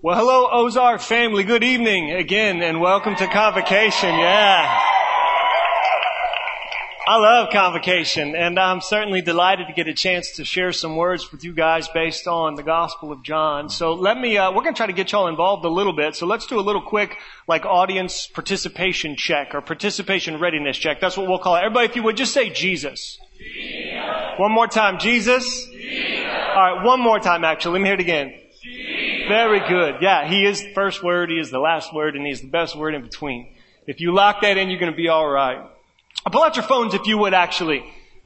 Well, hello, Ozark family. Good evening again, and welcome to Convocation. Yeah. I love Convocation, and I'm certainly delighted to get a chance to share some words with you guys based on the Gospel of John. So let me, uh, we're going to try to get y'all involved a little bit. So let's do a little quick, like, audience participation check or participation readiness check. That's what we'll call it. Everybody, if you would, just say Jesus. Jesus. One more time. Jesus. Jesus. All right, one more time, actually. Let me hear it again. Very good. Yeah, he is the first word, he is the last word, and he's the best word in between. If you lock that in, you're going to be all right. Pull out your phones if you would, actually.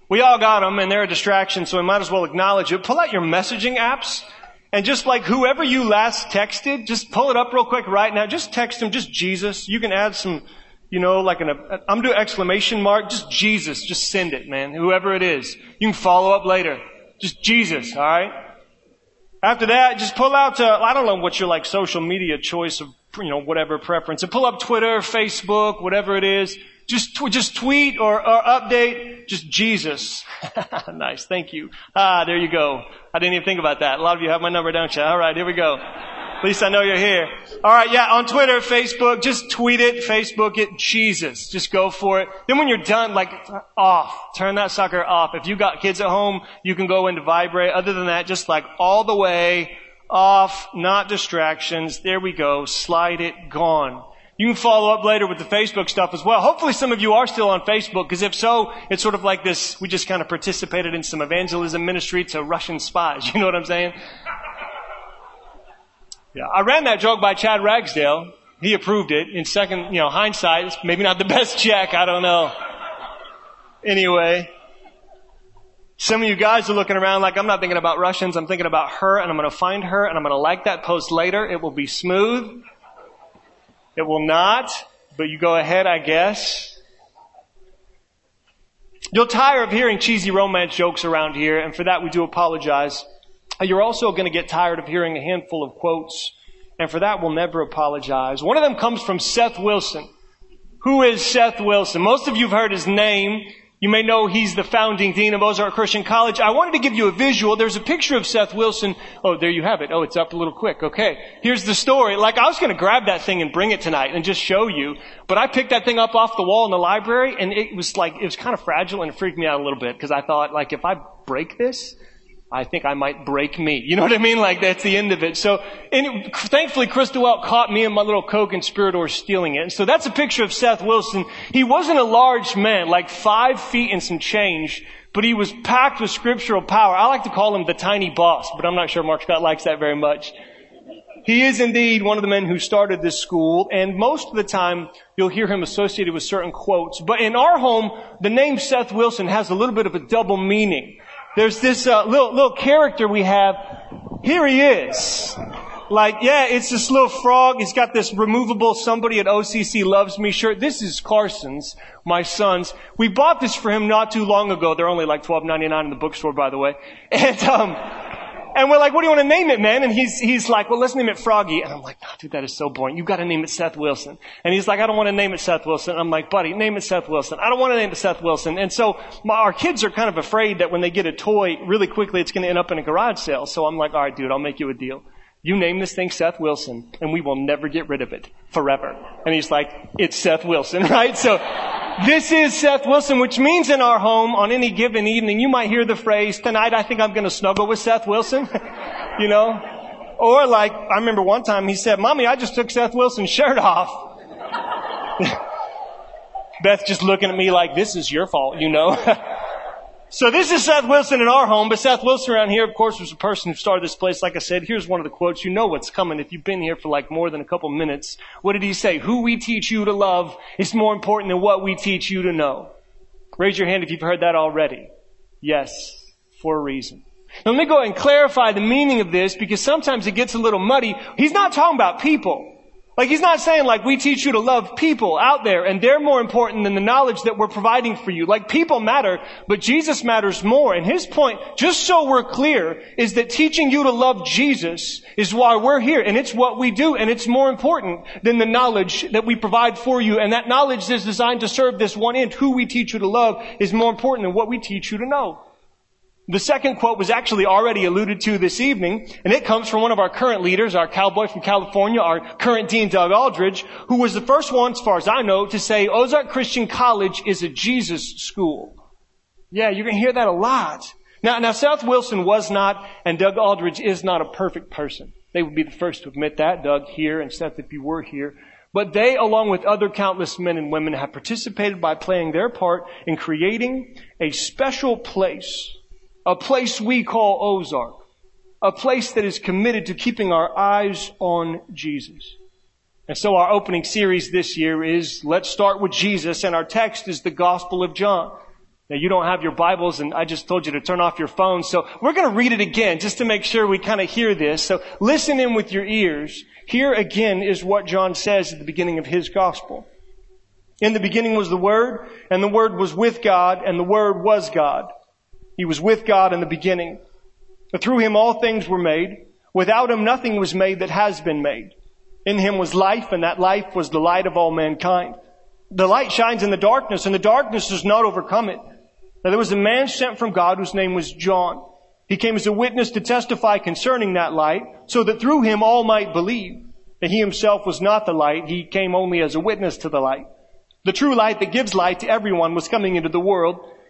We all got them, and they're a distraction, so we might as well acknowledge it. Pull out your messaging apps, and just like whoever you last texted, just pull it up real quick right now. Just text them, just Jesus. You can add some, you know, like an, I'm doing exclamation mark, just Jesus. Just send it, man. Whoever it is. You can follow up later. Just Jesus, alright? After that, just pull out, uh, I don't know what your like social media choice of, you know, whatever preference. And pull up Twitter, Facebook, whatever it is. Just, tw- just tweet or, or update, just Jesus. nice, thank you. Ah, there you go. I didn't even think about that. A lot of you have my number, don't you? Alright, here we go. At least I know you're here. Alright, yeah, on Twitter, Facebook, just tweet it, Facebook it, Jesus. Just go for it. Then when you're done, like, off. Turn that sucker off. If you got kids at home, you can go into vibrate. Other than that, just like all the way off, not distractions. There we go. Slide it, gone. You can follow up later with the Facebook stuff as well. Hopefully some of you are still on Facebook, because if so, it's sort of like this, we just kind of participated in some evangelism ministry to Russian spies. You know what I'm saying? Yeah, I ran that joke by Chad Ragsdale. He approved it. In second, you know, hindsight, it's maybe not the best check. I don't know. Anyway, some of you guys are looking around like I'm not thinking about Russians. I'm thinking about her, and I'm going to find her, and I'm going to like that post later. It will be smooth. It will not, but you go ahead, I guess. You'll tire of hearing cheesy romance jokes around here, and for that we do apologize. You're also going to get tired of hearing a handful of quotes, and for that we'll never apologize. One of them comes from Seth Wilson. Who is Seth Wilson? Most of you have heard his name. You may know he's the founding dean of Ozark Christian College. I wanted to give you a visual. There's a picture of Seth Wilson. Oh, there you have it. Oh, it's up a little quick. Okay. Here's the story. Like, I was going to grab that thing and bring it tonight and just show you, but I picked that thing up off the wall in the library and it was like, it was kind of fragile and it freaked me out a little bit because I thought, like, if I break this, I think I might break me. You know what I mean? Like that's the end of it. So, and thankfully, Chris DeWelt caught me and my little co-conspirator stealing it. And so that's a picture of Seth Wilson. He wasn't a large man, like five feet and some change, but he was packed with scriptural power. I like to call him the tiny boss, but I'm not sure Mark Scott likes that very much. He is indeed one of the men who started this school, and most of the time you'll hear him associated with certain quotes. But in our home, the name Seth Wilson has a little bit of a double meaning. There's this uh, little little character we have. Here he is. Like, yeah, it's this little frog. He's got this removable somebody at OCC loves me shirt. This is Carson's, my son's. We bought this for him not too long ago. They're only like twelve ninety nine in the bookstore, by the way. And um, and we're like, what do you want to name it, man? And he's, he's like, well, let's name it Froggy. And I'm like, no, dude, that is so boring. You've got to name it Seth Wilson. And he's like, I don't want to name it Seth Wilson. I'm like, buddy, name it Seth Wilson. I don't want to name it Seth Wilson. And so my, our kids are kind of afraid that when they get a toy, really quickly it's going to end up in a garage sale. So I'm like, all right, dude, I'll make you a deal. You name this thing Seth Wilson, and we will never get rid of it forever. And he's like, it's Seth Wilson, right? So this is Seth Wilson, which means in our home on any given evening, you might hear the phrase, tonight I think I'm going to snuggle with Seth Wilson. you know? Or like, I remember one time he said, mommy, I just took Seth Wilson's shirt off. Beth just looking at me like, this is your fault, you know? So this is Seth Wilson in our home, but Seth Wilson around here, of course, was the person who started this place. Like I said, here's one of the quotes. You know what's coming if you've been here for like more than a couple minutes. What did he say? Who we teach you to love is more important than what we teach you to know. Raise your hand if you've heard that already. Yes, for a reason. Now let me go and clarify the meaning of this because sometimes it gets a little muddy. He's not talking about people. Like he's not saying like we teach you to love people out there and they're more important than the knowledge that we're providing for you. Like people matter, but Jesus matters more. And his point, just so we're clear, is that teaching you to love Jesus is why we're here and it's what we do and it's more important than the knowledge that we provide for you. And that knowledge is designed to serve this one end. Who we teach you to love is more important than what we teach you to know. The second quote was actually already alluded to this evening, and it comes from one of our current leaders, our cowboy from California, our current dean, Doug Aldridge, who was the first one, as far as I know, to say Ozark Christian College is a Jesus school. Yeah, you're going to hear that a lot. Now, now Seth Wilson was not, and Doug Aldridge is not a perfect person. They would be the first to admit that, Doug here, and Seth if you were here. But they, along with other countless men and women, have participated by playing their part in creating a special place, a place we call Ozark, a place that is committed to keeping our eyes on Jesus. And so our opening series this year is Let's Start with Jesus, and our text is the Gospel of John. Now you don't have your Bibles and I just told you to turn off your phone. So we're going to read it again just to make sure we kind of hear this. So listen in with your ears. Here again is what John says at the beginning of his gospel. In the beginning was the Word and the Word was with God and the Word was God. He was with God in the beginning. But through him all things were made. Without him nothing was made that has been made. In him was life and that life was the light of all mankind. The light shines in the darkness and the darkness does not overcome it. Now there was a man sent from God whose name was John. He came as a witness to testify concerning that light, so that through him all might believe. That he himself was not the light, he came only as a witness to the light. The true light that gives light to everyone was coming into the world.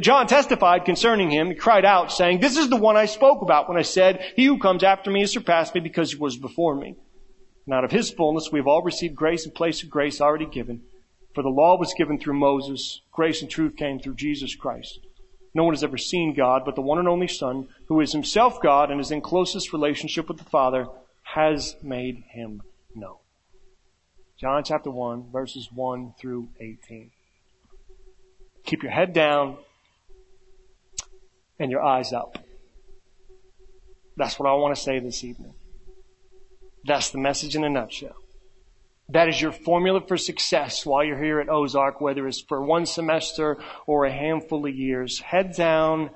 John testified concerning him. He cried out, saying, This is the one I spoke about when I said, He who comes after me has surpassed me because he was before me. And out of his fullness we have all received grace in place of grace already given. For the law was given through Moses, grace and truth came through Jesus Christ. No one has ever seen God, but the one and only Son, who is himself God and is in closest relationship with the Father, has made him known. John chapter 1, verses 1 through 18. Keep your head down and your eyes up. That's what I want to say this evening. That's the message in a nutshell. That is your formula for success while you're here at Ozark, whether it's for one semester or a handful of years. Head down,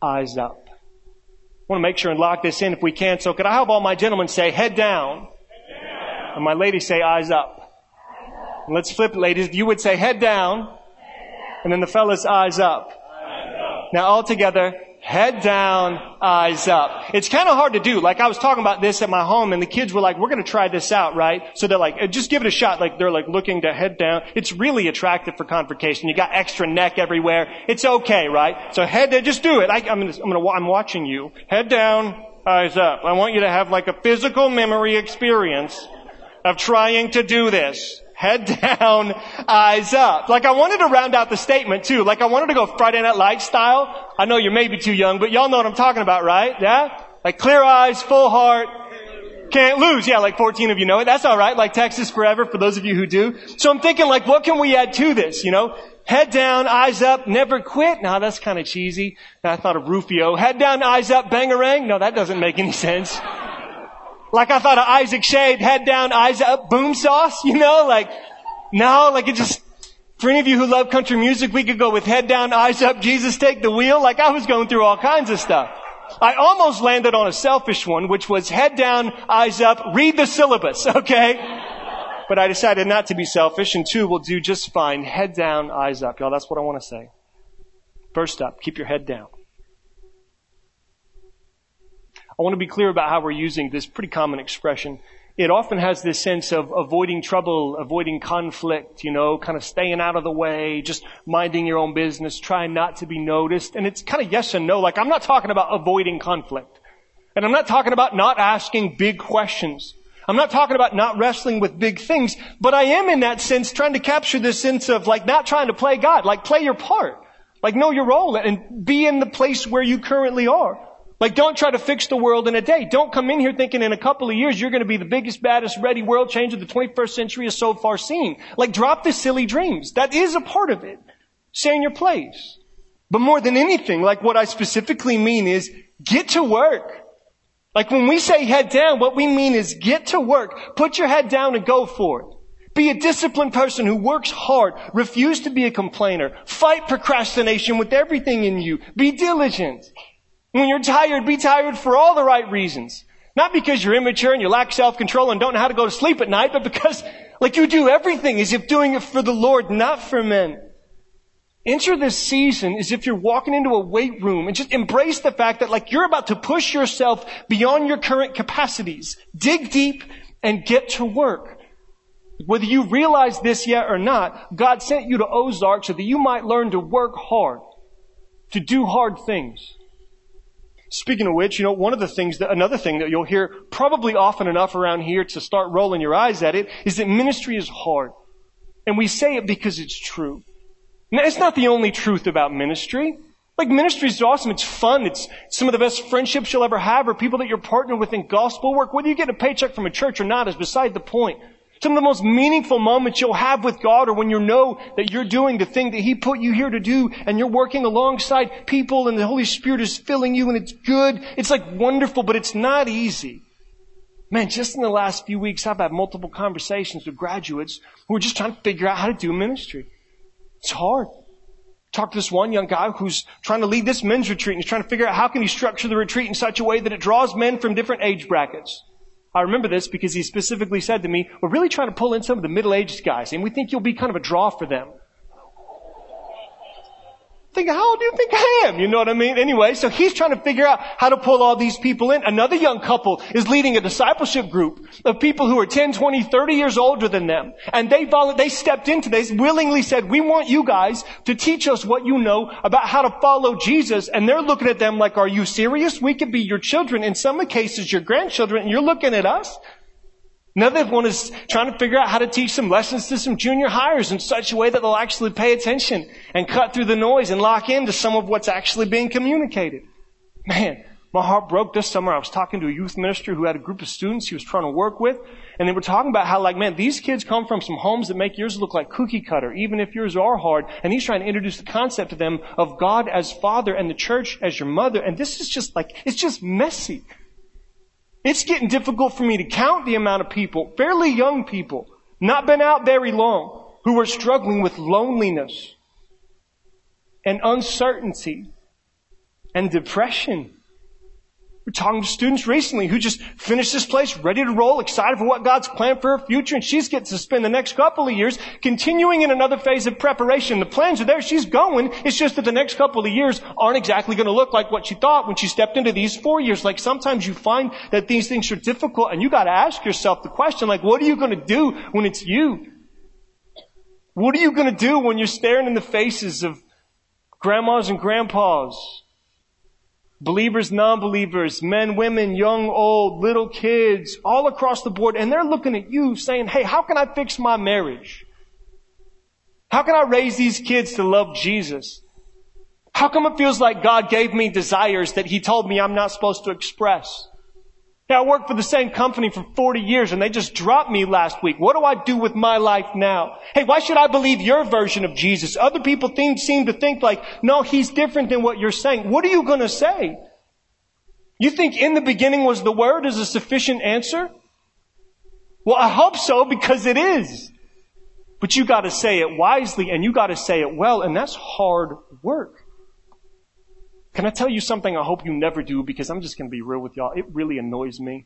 eyes up. I want to make sure and lock this in if we can. So could I have all my gentlemen say head down? Head down. And my ladies say eyes up. And let's flip it, ladies. If You would say head down. Head down. And then the fellas eyes up. Now all together, head down, eyes up. It's kind of hard to do. Like I was talking about this at my home and the kids were like, we're going to try this out, right? So they're like, uh, just give it a shot. Like they're like looking to head down. It's really attractive for convocation. You got extra neck everywhere. It's okay, right? So head down, just do it. I, am gonna, I'm gonna, I'm watching you. Head down, eyes up. I want you to have like a physical memory experience of trying to do this head down, eyes up. Like I wanted to round out the statement too. Like I wanted to go Friday Night Lights style. I know you're maybe too young, but y'all know what I'm talking about, right? Yeah? Like clear eyes, full heart, can't lose. Yeah, like 14 of you know it. That's alright. Like Texas forever for those of you who do. So I'm thinking like, what can we add to this, you know? Head down, eyes up, never quit. Now that's kind of cheesy. I thought of Rufio. Head down, eyes up, bangarang. No, that doesn't make any sense. Like I thought of Isaac Shade, head down, eyes up, boom sauce, you know, like, no, like it just, for any of you who love country music, we could go with head down, eyes up, Jesus take the wheel. Like I was going through all kinds of stuff. I almost landed on a selfish one, which was head down, eyes up, read the syllabus, okay? But I decided not to be selfish, and two will do just fine. Head down, eyes up. Y'all, that's what I want to say. First up, keep your head down. I want to be clear about how we're using this pretty common expression. It often has this sense of avoiding trouble, avoiding conflict, you know, kind of staying out of the way, just minding your own business, trying not to be noticed. And it's kind of yes and no. Like I'm not talking about avoiding conflict. And I'm not talking about not asking big questions. I'm not talking about not wrestling with big things, but I am in that sense trying to capture this sense of like not trying to play God, like play your part. Like know your role and be in the place where you currently are. Like don't try to fix the world in a day. Don't come in here thinking in a couple of years you're going to be the biggest, baddest, ready world changer the 21st century has so far seen. Like drop the silly dreams. That is a part of it. Stay in your place. But more than anything, like what I specifically mean is Get to work. Like when we say head down, what we mean is get to work. Put your head down and go for it. Be a disciplined person who works hard. Refuse to be a complainer. Fight procrastination with everything in you. Be diligent. When you're tired, be tired for all the right reasons. Not because you're immature and you lack self-control and don't know how to go to sleep at night, but because, like you do everything as if doing it for the Lord, not for men. Enter this season as if you're walking into a weight room and just embrace the fact that like you're about to push yourself beyond your current capacities. Dig deep and get to work. Whether you realize this yet or not, God sent you to Ozark so that you might learn to work hard, to do hard things. Speaking of which, you know, one of the things that, another thing that you'll hear probably often enough around here to start rolling your eyes at it is that ministry is hard. And we say it because it's true. Now, it's not the only truth about ministry. Like ministry is awesome. It's fun. It's some of the best friendships you'll ever have or people that you're partnered with in gospel work. Whether you get a paycheck from a church or not is beside the point. Some of the most meaningful moments you'll have with God are when you know that you're doing the thing that He put you here to do and you're working alongside people and the Holy Spirit is filling you and it's good. It's like wonderful, but it's not easy. Man, just in the last few weeks, I've had multiple conversations with graduates who are just trying to figure out how to do ministry. It's hard. Talked to this one young guy who's trying to lead this men's retreat and he's trying to figure out how can he structure the retreat in such a way that it draws men from different age brackets. I remember this because he specifically said to me, we're really trying to pull in some of the middle-aged guys and we think you'll be kind of a draw for them think, how old do you think I am? You know what I mean? Anyway, so he's trying to figure out how to pull all these people in. Another young couple is leading a discipleship group of people who are 10, 20, 30 years older than them. And they vol- they stepped into this, willingly said, we want you guys to teach us what you know about how to follow Jesus. And they're looking at them like, are you serious? We could be your children. In some cases, your grandchildren, and you're looking at us. Another one is trying to figure out how to teach some lessons to some junior hires in such a way that they'll actually pay attention and cut through the noise and lock into some of what's actually being communicated. Man, my heart broke this summer. I was talking to a youth minister who had a group of students he was trying to work with, and they were talking about how, like, man, these kids come from some homes that make yours look like cookie cutter, even if yours are hard. And he's trying to introduce the concept to them of God as Father and the church as your mother. And this is just like, it's just messy. It's getting difficult for me to count the amount of people, fairly young people, not been out very long, who are struggling with loneliness and uncertainty and depression we're talking to students recently who just finished this place, ready to roll, excited for what God's planned for her future, and she's getting to spend the next couple of years continuing in another phase of preparation. The plans are there, she's going, it's just that the next couple of years aren't exactly going to look like what she thought when she stepped into these four years. Like sometimes you find that these things are difficult and you gotta ask yourself the question, like, what are you gonna do when it's you? What are you gonna do when you're staring in the faces of grandmas and grandpas Believers, non-believers, men, women, young, old, little kids, all across the board, and they're looking at you saying, hey, how can I fix my marriage? How can I raise these kids to love Jesus? How come it feels like God gave me desires that He told me I'm not supposed to express? Hey, I worked for the same company for 40 years and they just dropped me last week. What do I do with my life now? Hey, why should I believe your version of Jesus? Other people seem to think like, no, he's different than what you're saying. What are you going to say? You think in the beginning was the word is a sufficient answer? Well, I hope so because it is. But you gotta say it wisely and you gotta say it well and that's hard work. Can I tell you something I hope you never do because I'm just going to be real with y'all. It really annoys me.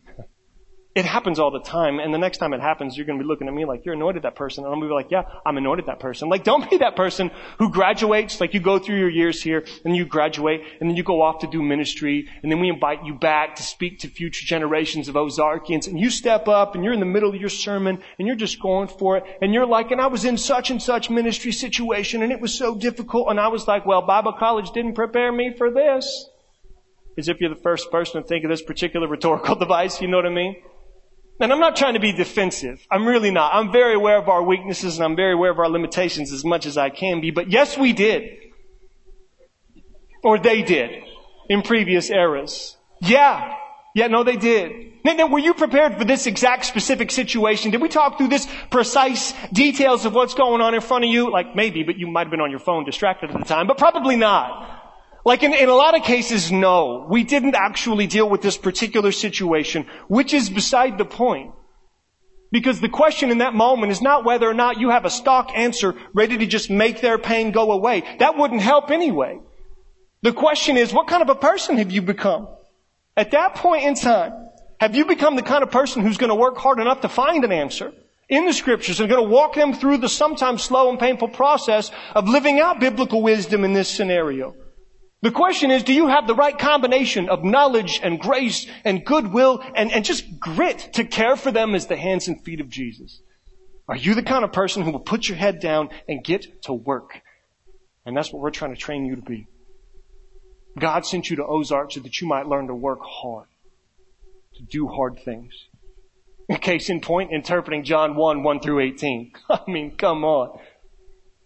It happens all the time, and the next time it happens, you're going to be looking at me like, you're annoyed at that person. And I'm going to be like, yeah, I'm annoyed at that person. Like, don't be that person who graduates, like you go through your years here, and you graduate, and then you go off to do ministry, and then we invite you back to speak to future generations of Ozarkians, and you step up, and you're in the middle of your sermon, and you're just going for it, and you're like, and I was in such and such ministry situation, and it was so difficult, and I was like, well, Bible college didn't prepare me for this. As if you're the first person to think of this particular rhetorical device, you know what I mean? And I'm not trying to be defensive. I'm really not. I'm very aware of our weaknesses and I'm very aware of our limitations as much as I can be. But yes, we did. Or they did in previous eras. Yeah. Yeah, no, they did. Now, now, were you prepared for this exact specific situation? Did we talk through this precise details of what's going on in front of you? Like maybe, but you might have been on your phone distracted at the time, but probably not. Like in, in a lot of cases, no. We didn't actually deal with this particular situation, which is beside the point. Because the question in that moment is not whether or not you have a stock answer ready to just make their pain go away. That wouldn't help anyway. The question is, what kind of a person have you become? At that point in time, have you become the kind of person who's going to work hard enough to find an answer in the scriptures and going to walk them through the sometimes slow and painful process of living out biblical wisdom in this scenario? The question is, do you have the right combination of knowledge and grace and goodwill and, and just grit to care for them as the hands and feet of Jesus? Are you the kind of person who will put your head down and get to work? And that's what we're trying to train you to be. God sent you to Ozark so that you might learn to work hard, to do hard things. Case in point, interpreting John 1, 1 through 18. I mean, come on.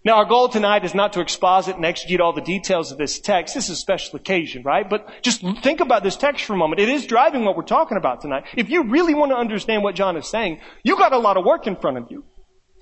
Now, our goal tonight is not to exposit and exegete all the details of this text. This is a special occasion, right? But just think about this text for a moment. It is driving what we're talking about tonight. If you really want to understand what John is saying, you got a lot of work in front of you.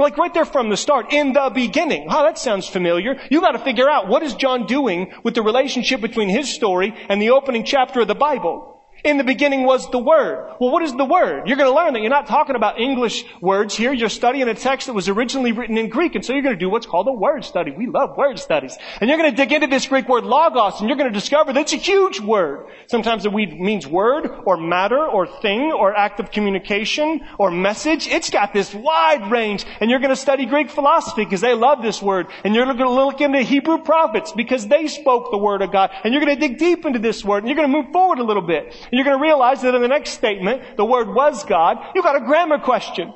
Like right there from the start, in the beginning. Oh, that sounds familiar. You got to figure out what is John doing with the relationship between his story and the opening chapter of the Bible. In the beginning was the Word. Well, what is the Word? You're going to learn that you're not talking about English words here. You're studying a text that was originally written in Greek. And so you're going to do what's called a word study. We love word studies. And you're going to dig into this Greek word logos and you're going to discover that it's a huge word. Sometimes it means word or matter or thing or act of communication or message. It's got this wide range. And you're going to study Greek philosophy because they love this word. And you're going to look into Hebrew prophets because they spoke the word of God. And you're going to dig deep into this word and you're going to move forward a little bit you're going to realize that in the next statement, the word was God, you've got a grammar question.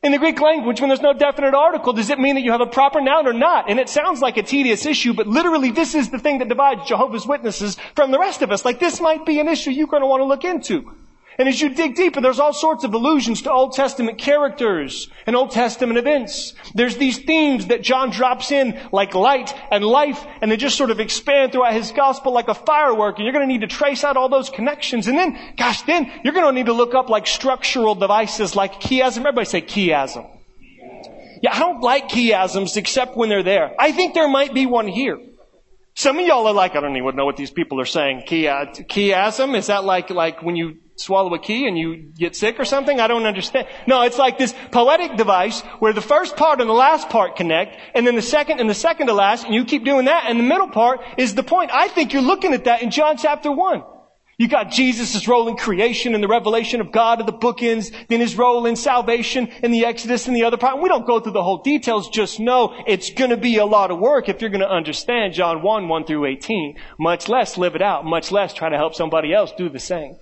In the Greek language, when there's no definite article, does it mean that you have a proper noun or not? And it sounds like a tedious issue, but literally this is the thing that divides Jehovah's Witnesses from the rest of us. Like this might be an issue you're going to want to look into. And as you dig deeper, there's all sorts of allusions to Old Testament characters and Old Testament events. There's these themes that John drops in like light and life, and they just sort of expand throughout his gospel like a firework, and you're going to need to trace out all those connections. And then, gosh, then you're going to need to look up like structural devices like chiasm. Everybody say chiasm. Yeah, I don't like chiasms except when they're there. I think there might be one here. Some of y'all are like, I don't even know what these people are saying. chiasm? Uh, is that like, like when you swallow a key and you get sick or something? I don't understand. No, it's like this poetic device where the first part and the last part connect, and then the second and the second to last, and you keep doing that, and the middle part is the point. I think you're looking at that in John chapter 1. You got Jesus' role in creation and the revelation of God of the bookends, then his role in salvation and the Exodus and the other part. We don't go through the whole details, just know it's gonna be a lot of work if you're gonna understand John 1, 1 through 18. Much less live it out, much less try to help somebody else do the same.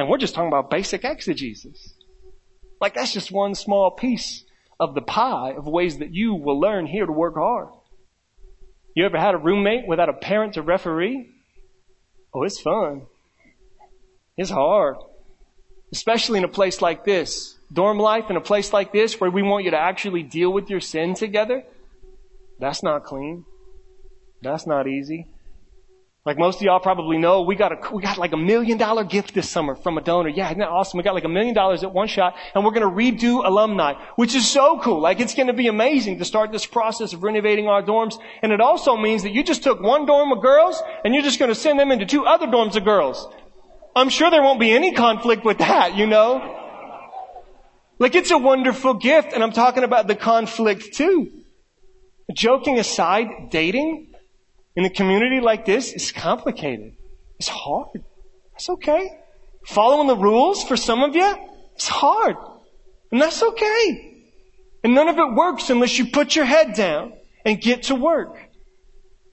And we're just talking about basic exegesis. Like that's just one small piece of the pie of ways that you will learn here to work hard. You ever had a roommate without a parent to referee? Oh, it's fun. It's hard. Especially in a place like this. Dorm life in a place like this where we want you to actually deal with your sin together. That's not clean. That's not easy. Like most of y'all probably know, we got a, we got like a million dollar gift this summer from a donor. Yeah, isn't that awesome? We got like a million dollars at one shot and we're going to redo alumni, which is so cool. Like it's going to be amazing to start this process of renovating our dorms. And it also means that you just took one dorm of girls and you're just going to send them into two other dorms of girls. I'm sure there won't be any conflict with that, you know? Like it's a wonderful gift and I'm talking about the conflict too. Joking aside, dating, in a community like this is complicated. It's hard. That's okay. Following the rules for some of you, it's hard. And that's okay. And none of it works unless you put your head down and get to work.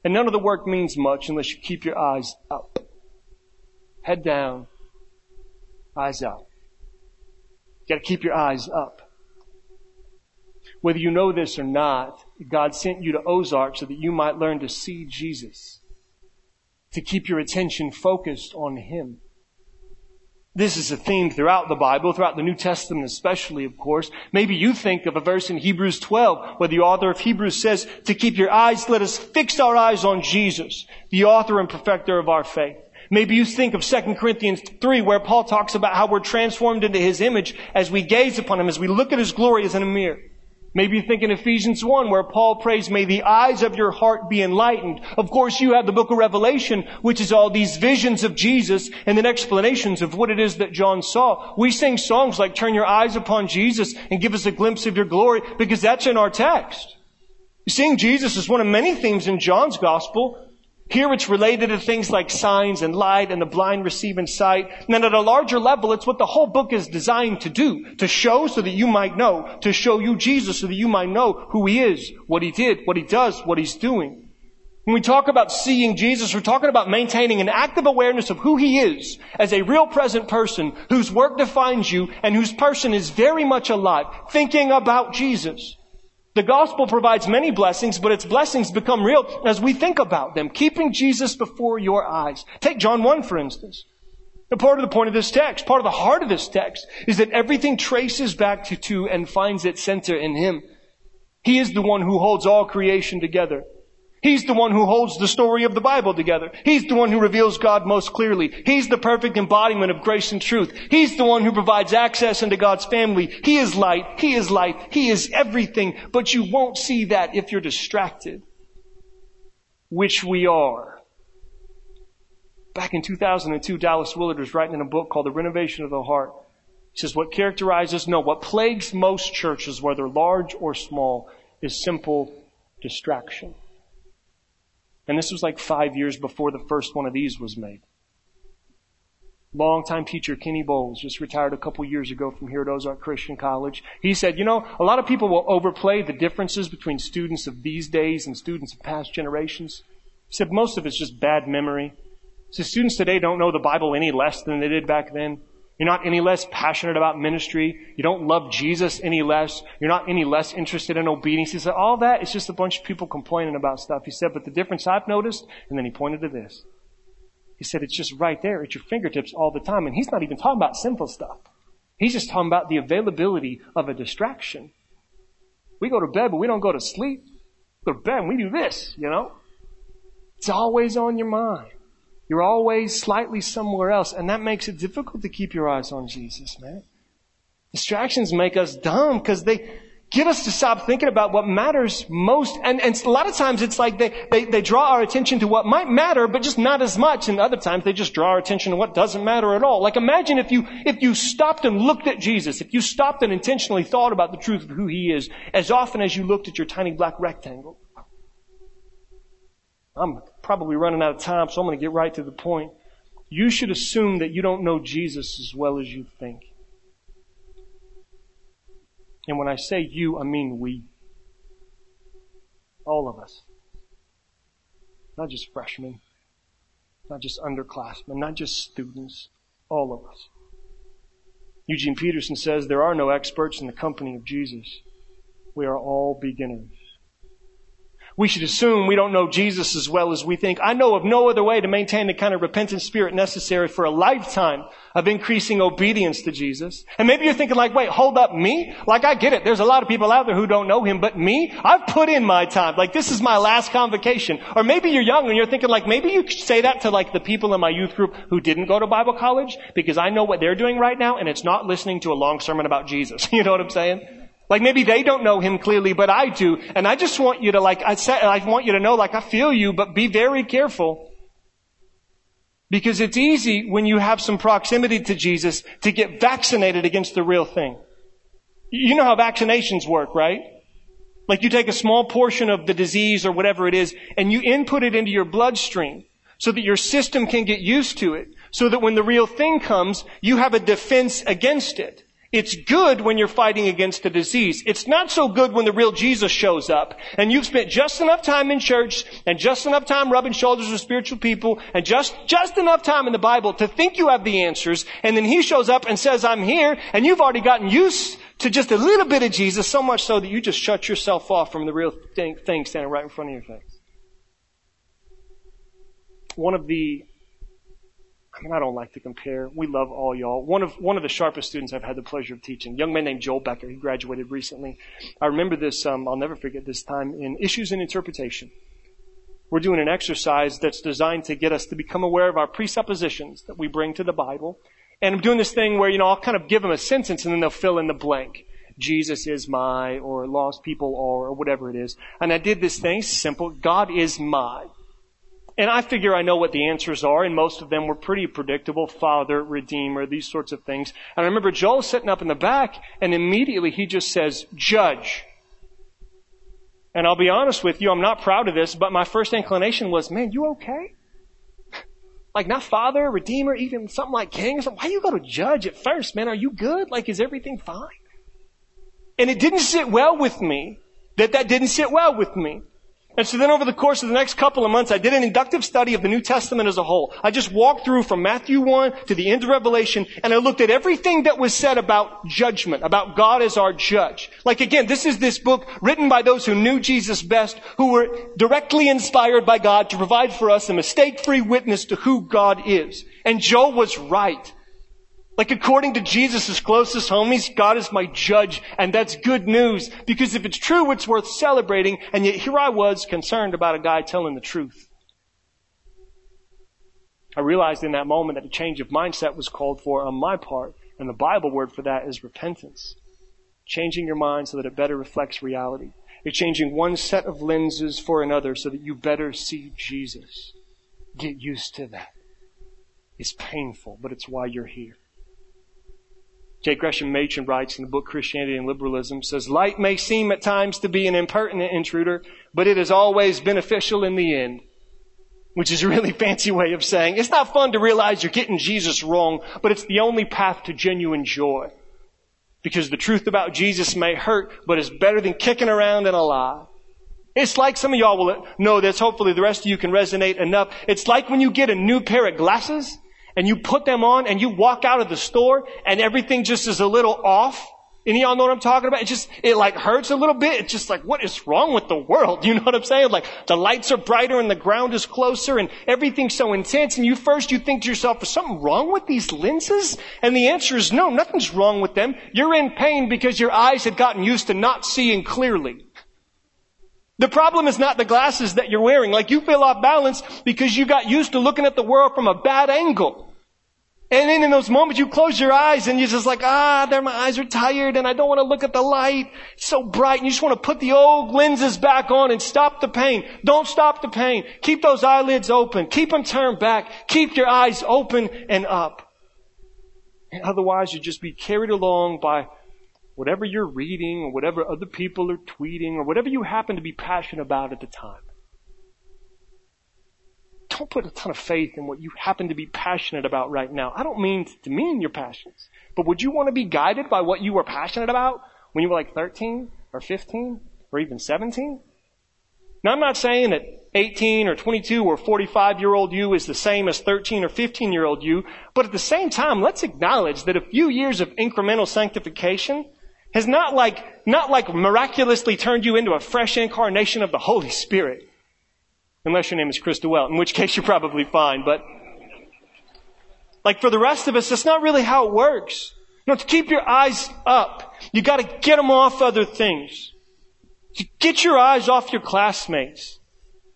And none of the work means much unless you keep your eyes up. Head down, eyes up. You gotta keep your eyes up. Whether you know this or not, God sent you to Ozark so that you might learn to see Jesus, to keep your attention focused on Him. This is a theme throughout the Bible, throughout the New Testament especially, of course. Maybe you think of a verse in Hebrews 12 where the author of Hebrews says, to keep your eyes, let us fix our eyes on Jesus, the author and perfecter of our faith. Maybe you think of 2 Corinthians 3 where Paul talks about how we're transformed into His image as we gaze upon Him, as we look at His glory as in a mirror. Maybe you think in Ephesians 1 where Paul prays, may the eyes of your heart be enlightened. Of course, you have the book of Revelation, which is all these visions of Jesus and then explanations of what it is that John saw. We sing songs like turn your eyes upon Jesus and give us a glimpse of your glory because that's in our text. Seeing Jesus is one of many themes in John's gospel. Here it's related to things like signs and light and the blind receiving sight. And then at a larger level, it's what the whole book is designed to do. To show so that you might know. To show you Jesus so that you might know who He is, what He did, what He does, what He's doing. When we talk about seeing Jesus, we're talking about maintaining an active awareness of who He is as a real present person whose work defines you and whose person is very much alive, thinking about Jesus. The gospel provides many blessings, but its blessings become real as we think about them, keeping Jesus before your eyes. Take John 1, for instance. Part of the point of this text, part of the heart of this text, is that everything traces back to two and finds its center in Him. He is the one who holds all creation together. He's the one who holds the story of the Bible together. He's the one who reveals God most clearly. He's the perfect embodiment of grace and truth. He's the one who provides access into God's family. He is light. He is life. He is everything. But you won't see that if you're distracted. Which we are. Back in 2002, Dallas Willard was writing in a book called The Renovation of the Heart. He says, what characterizes, no, what plagues most churches, whether large or small, is simple distraction. And this was like five years before the first one of these was made. Longtime teacher Kenny Boles just retired a couple years ago from here at Ozark Christian College. He said, you know, a lot of people will overplay the differences between students of these days and students of past generations. He said most of it's just bad memory. So students today don't know the Bible any less than they did back then. You're not any less passionate about ministry. You don't love Jesus any less. You're not any less interested in obedience. He said, all that is just a bunch of people complaining about stuff. He said, but the difference I've noticed, and then he pointed to this. He said, it's just right there at your fingertips all the time. And he's not even talking about simple stuff. He's just talking about the availability of a distraction. We go to bed, but we don't go to sleep. We go to bed and we do this, you know? It's always on your mind. You're always slightly somewhere else, and that makes it difficult to keep your eyes on Jesus, man. Distractions make us dumb because they get us to stop thinking about what matters most. And, and a lot of times it's like they, they, they draw our attention to what might matter, but just not as much. And other times they just draw our attention to what doesn't matter at all. Like imagine if you, if you stopped and looked at Jesus, if you stopped and intentionally thought about the truth of who he is as often as you looked at your tiny black rectangle. I'm probably running out of time, so I'm going to get right to the point. You should assume that you don't know Jesus as well as you think. And when I say you, I mean we. All of us. Not just freshmen, not just underclassmen, not just students, all of us. Eugene Peterson says there are no experts in the company of Jesus. We are all beginners we should assume we don't know Jesus as well as we think. I know of no other way to maintain the kind of repentant spirit necessary for a lifetime of increasing obedience to Jesus. And maybe you're thinking like, wait, hold up, me? Like I get it. There's a lot of people out there who don't know him, but me? I've put in my time. Like this is my last convocation. Or maybe you're young and you're thinking like, maybe you could say that to like the people in my youth group who didn't go to Bible college because I know what they're doing right now and it's not listening to a long sermon about Jesus. You know what I'm saying? Like maybe they don't know him clearly, but I do. And I just want you to like, I said, I want you to know like I feel you, but be very careful. Because it's easy when you have some proximity to Jesus to get vaccinated against the real thing. You know how vaccinations work, right? Like you take a small portion of the disease or whatever it is and you input it into your bloodstream so that your system can get used to it. So that when the real thing comes, you have a defense against it. It's good when you're fighting against a disease. It's not so good when the real Jesus shows up and you've spent just enough time in church and just enough time rubbing shoulders with spiritual people and just, just enough time in the Bible to think you have the answers and then he shows up and says, I'm here and you've already gotten used to just a little bit of Jesus so much so that you just shut yourself off from the real thing, thing standing right in front of your face. One of the I mean, I don't like to compare. We love all y'all. One of, one of the sharpest students I've had the pleasure of teaching, young man named Joel Becker. He graduated recently. I remember this, um, I'll never forget this time in Issues in Interpretation. We're doing an exercise that's designed to get us to become aware of our presuppositions that we bring to the Bible. And I'm doing this thing where, you know, I'll kind of give them a sentence and then they'll fill in the blank Jesus is my, or lost people are, or whatever it is. And I did this thing, simple. God is my. And I figure I know what the answers are, and most of them were pretty predictable. Father, Redeemer, these sorts of things. And I remember Joel sitting up in the back, and immediately he just says, Judge. And I'll be honest with you, I'm not proud of this, but my first inclination was, man, you okay? Like not father, redeemer, even something like king. Why you go to judge at first, man? Are you good? Like is everything fine? And it didn't sit well with me that that didn't sit well with me. And so then over the course of the next couple of months, I did an inductive study of the New Testament as a whole. I just walked through from Matthew 1 to the end of Revelation, and I looked at everything that was said about judgment, about God as our judge. Like again, this is this book written by those who knew Jesus best, who were directly inspired by God to provide for us a mistake-free witness to who God is. And Joel was right. Like according to Jesus' closest homies, God is my judge, and that's good news, because if it's true, it's worth celebrating, and yet here I was concerned about a guy telling the truth. I realized in that moment that a change of mindset was called for on my part, and the Bible word for that is repentance. Changing your mind so that it better reflects reality. Exchanging one set of lenses for another so that you better see Jesus. Get used to that. It's painful, but it's why you're here. J. Gresham Machen writes in the book Christianity and Liberalism, says, Light may seem at times to be an impertinent intruder, but it is always beneficial in the end. Which is a really fancy way of saying, it's not fun to realize you're getting Jesus wrong, but it's the only path to genuine joy. Because the truth about Jesus may hurt, but it's better than kicking around in a lie. It's like some of y'all will know this, hopefully the rest of you can resonate enough. It's like when you get a new pair of glasses, and you put them on and you walk out of the store and everything just is a little off. Any of y'all know what I'm talking about? It just, it like hurts a little bit. It's just like, what is wrong with the world? You know what I'm saying? Like, the lights are brighter and the ground is closer and everything's so intense and you first, you think to yourself, is something wrong with these lenses? And the answer is no, nothing's wrong with them. You're in pain because your eyes had gotten used to not seeing clearly. The problem is not the glasses that you're wearing. Like you feel off balance because you got used to looking at the world from a bad angle. And then in those moments you close your eyes and you're just like, ah, there my eyes are tired and I don't want to look at the light. It's so bright and you just want to put the old lenses back on and stop the pain. Don't stop the pain. Keep those eyelids open. Keep them turned back. Keep your eyes open and up. And otherwise you just be carried along by whatever you're reading or whatever other people are tweeting or whatever you happen to be passionate about at the time don't put a ton of faith in what you happen to be passionate about right now. I don't mean to demean your passions, but would you want to be guided by what you were passionate about when you were like 13 or 15 or even 17? Now I'm not saying that 18 or 22 or 45 year old you is the same as 13 or 15 year old you, but at the same time, let's acknowledge that a few years of incremental sanctification has not like, not like miraculously turned you into a fresh incarnation of the Holy Spirit. Unless your name is Chris DeWelt, in which case you're probably fine. But like for the rest of us, that's not really how it works. Know, to keep your eyes up, you gotta get them off other things. To get your eyes off your classmates.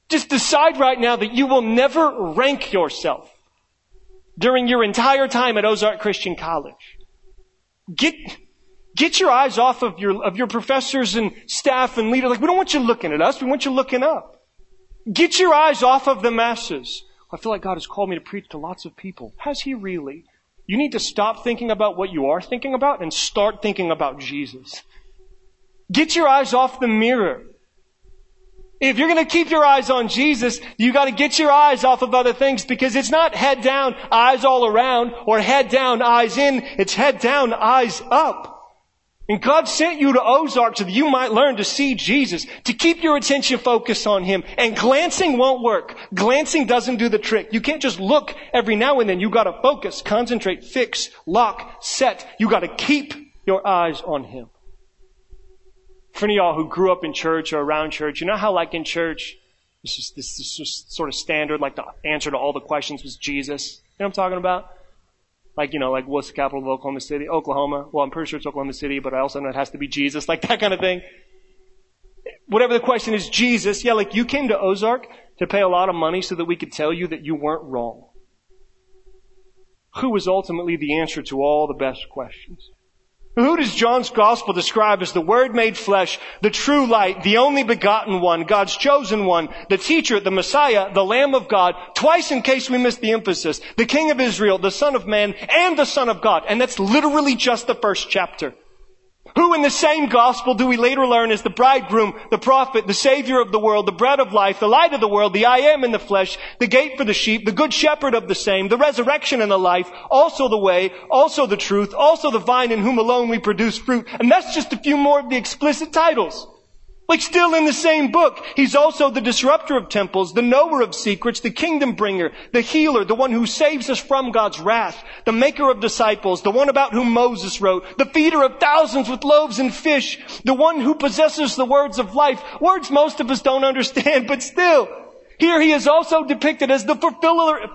Just decide right now that you will never rank yourself during your entire time at Ozark Christian College. Get, get your eyes off of your, of your professors and staff and leaders. Like, we don't want you looking at us. We want you looking up. Get your eyes off of the masses. I feel like God has called me to preach to lots of people. Has He really? You need to stop thinking about what you are thinking about and start thinking about Jesus. Get your eyes off the mirror. If you're going to keep your eyes on Jesus, you got to get your eyes off of other things because it's not head down, eyes all around, or head down, eyes in. It's head down, eyes up. And God sent you to Ozark so that you might learn to see Jesus, to keep your attention focused on Him. And glancing won't work. Glancing doesn't do the trick. You can't just look every now and then. You gotta focus, concentrate, fix, lock, set. You gotta keep your eyes on Him. For any of y'all who grew up in church or around church, you know how like in church, this is, this is just sort of standard, like the answer to all the questions was Jesus. You know what I'm talking about? Like, you know, like what's the capital of Oklahoma City? Oklahoma. Well, I'm pretty sure it's Oklahoma City, but I also know it has to be Jesus, like that kind of thing. Whatever the question is, Jesus, yeah, like you came to Ozark to pay a lot of money so that we could tell you that you weren't wrong. Who was ultimately the answer to all the best questions? Who does John's gospel describe as the Word made flesh, the true light, the only begotten one, God's chosen one, the teacher, the Messiah, the Lamb of God, twice in case we miss the emphasis, the King of Israel, the Son of Man, and the Son of God. And that's literally just the first chapter. Who in the same gospel do we later learn is the bridegroom, the prophet, the savior of the world, the bread of life, the light of the world, the I am in the flesh, the gate for the sheep, the good shepherd of the same, the resurrection and the life, also the way, also the truth, also the vine in whom alone we produce fruit. And that's just a few more of the explicit titles. Like still in the same book, he's also the disruptor of temples, the knower of secrets, the kingdom bringer, the healer, the one who saves us from God's wrath, the maker of disciples, the one about whom Moses wrote, the feeder of thousands with loaves and fish, the one who possesses the words of life, words most of us don't understand, but still, here he is also depicted as the fulfiller,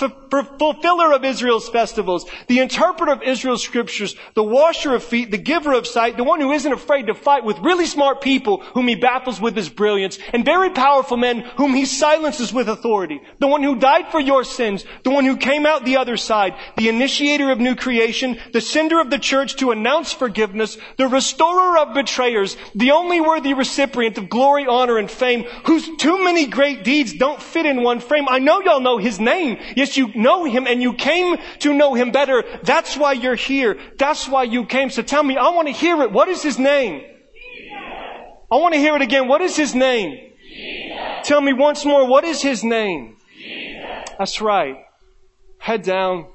fulfiller of Israel's festivals, the interpreter of Israel's scriptures, the washer of feet, the giver of sight, the one who isn't afraid to fight with really smart people whom he baffles with his brilliance, and very powerful men whom he silences with authority, the one who died for your sins, the one who came out the other side, the initiator of new creation, the sender of the church to announce forgiveness, the restorer of betrayers, the only worthy recipient of glory, honor, and fame, whose too many great deeds don't fit in one frame. I know y'all know his name. Yes, you know him and you came to know him better. That's why you're here. That's why you came. So tell me, I want to hear it. What is his name? I want to hear it again. What is his name? Tell me once more, what is his name? That's right. Head down,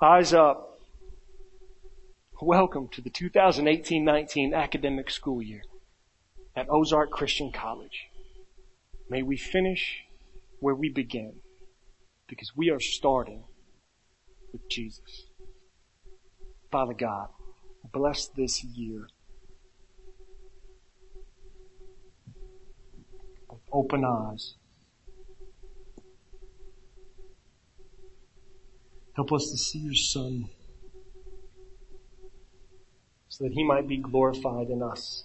eyes up. Welcome to the 2018-19 academic school year at Ozark Christian College. May we finish where we began because we are starting with Jesus. Father God, bless this year. With open eyes. Help us to see your Son so that he might be glorified in us.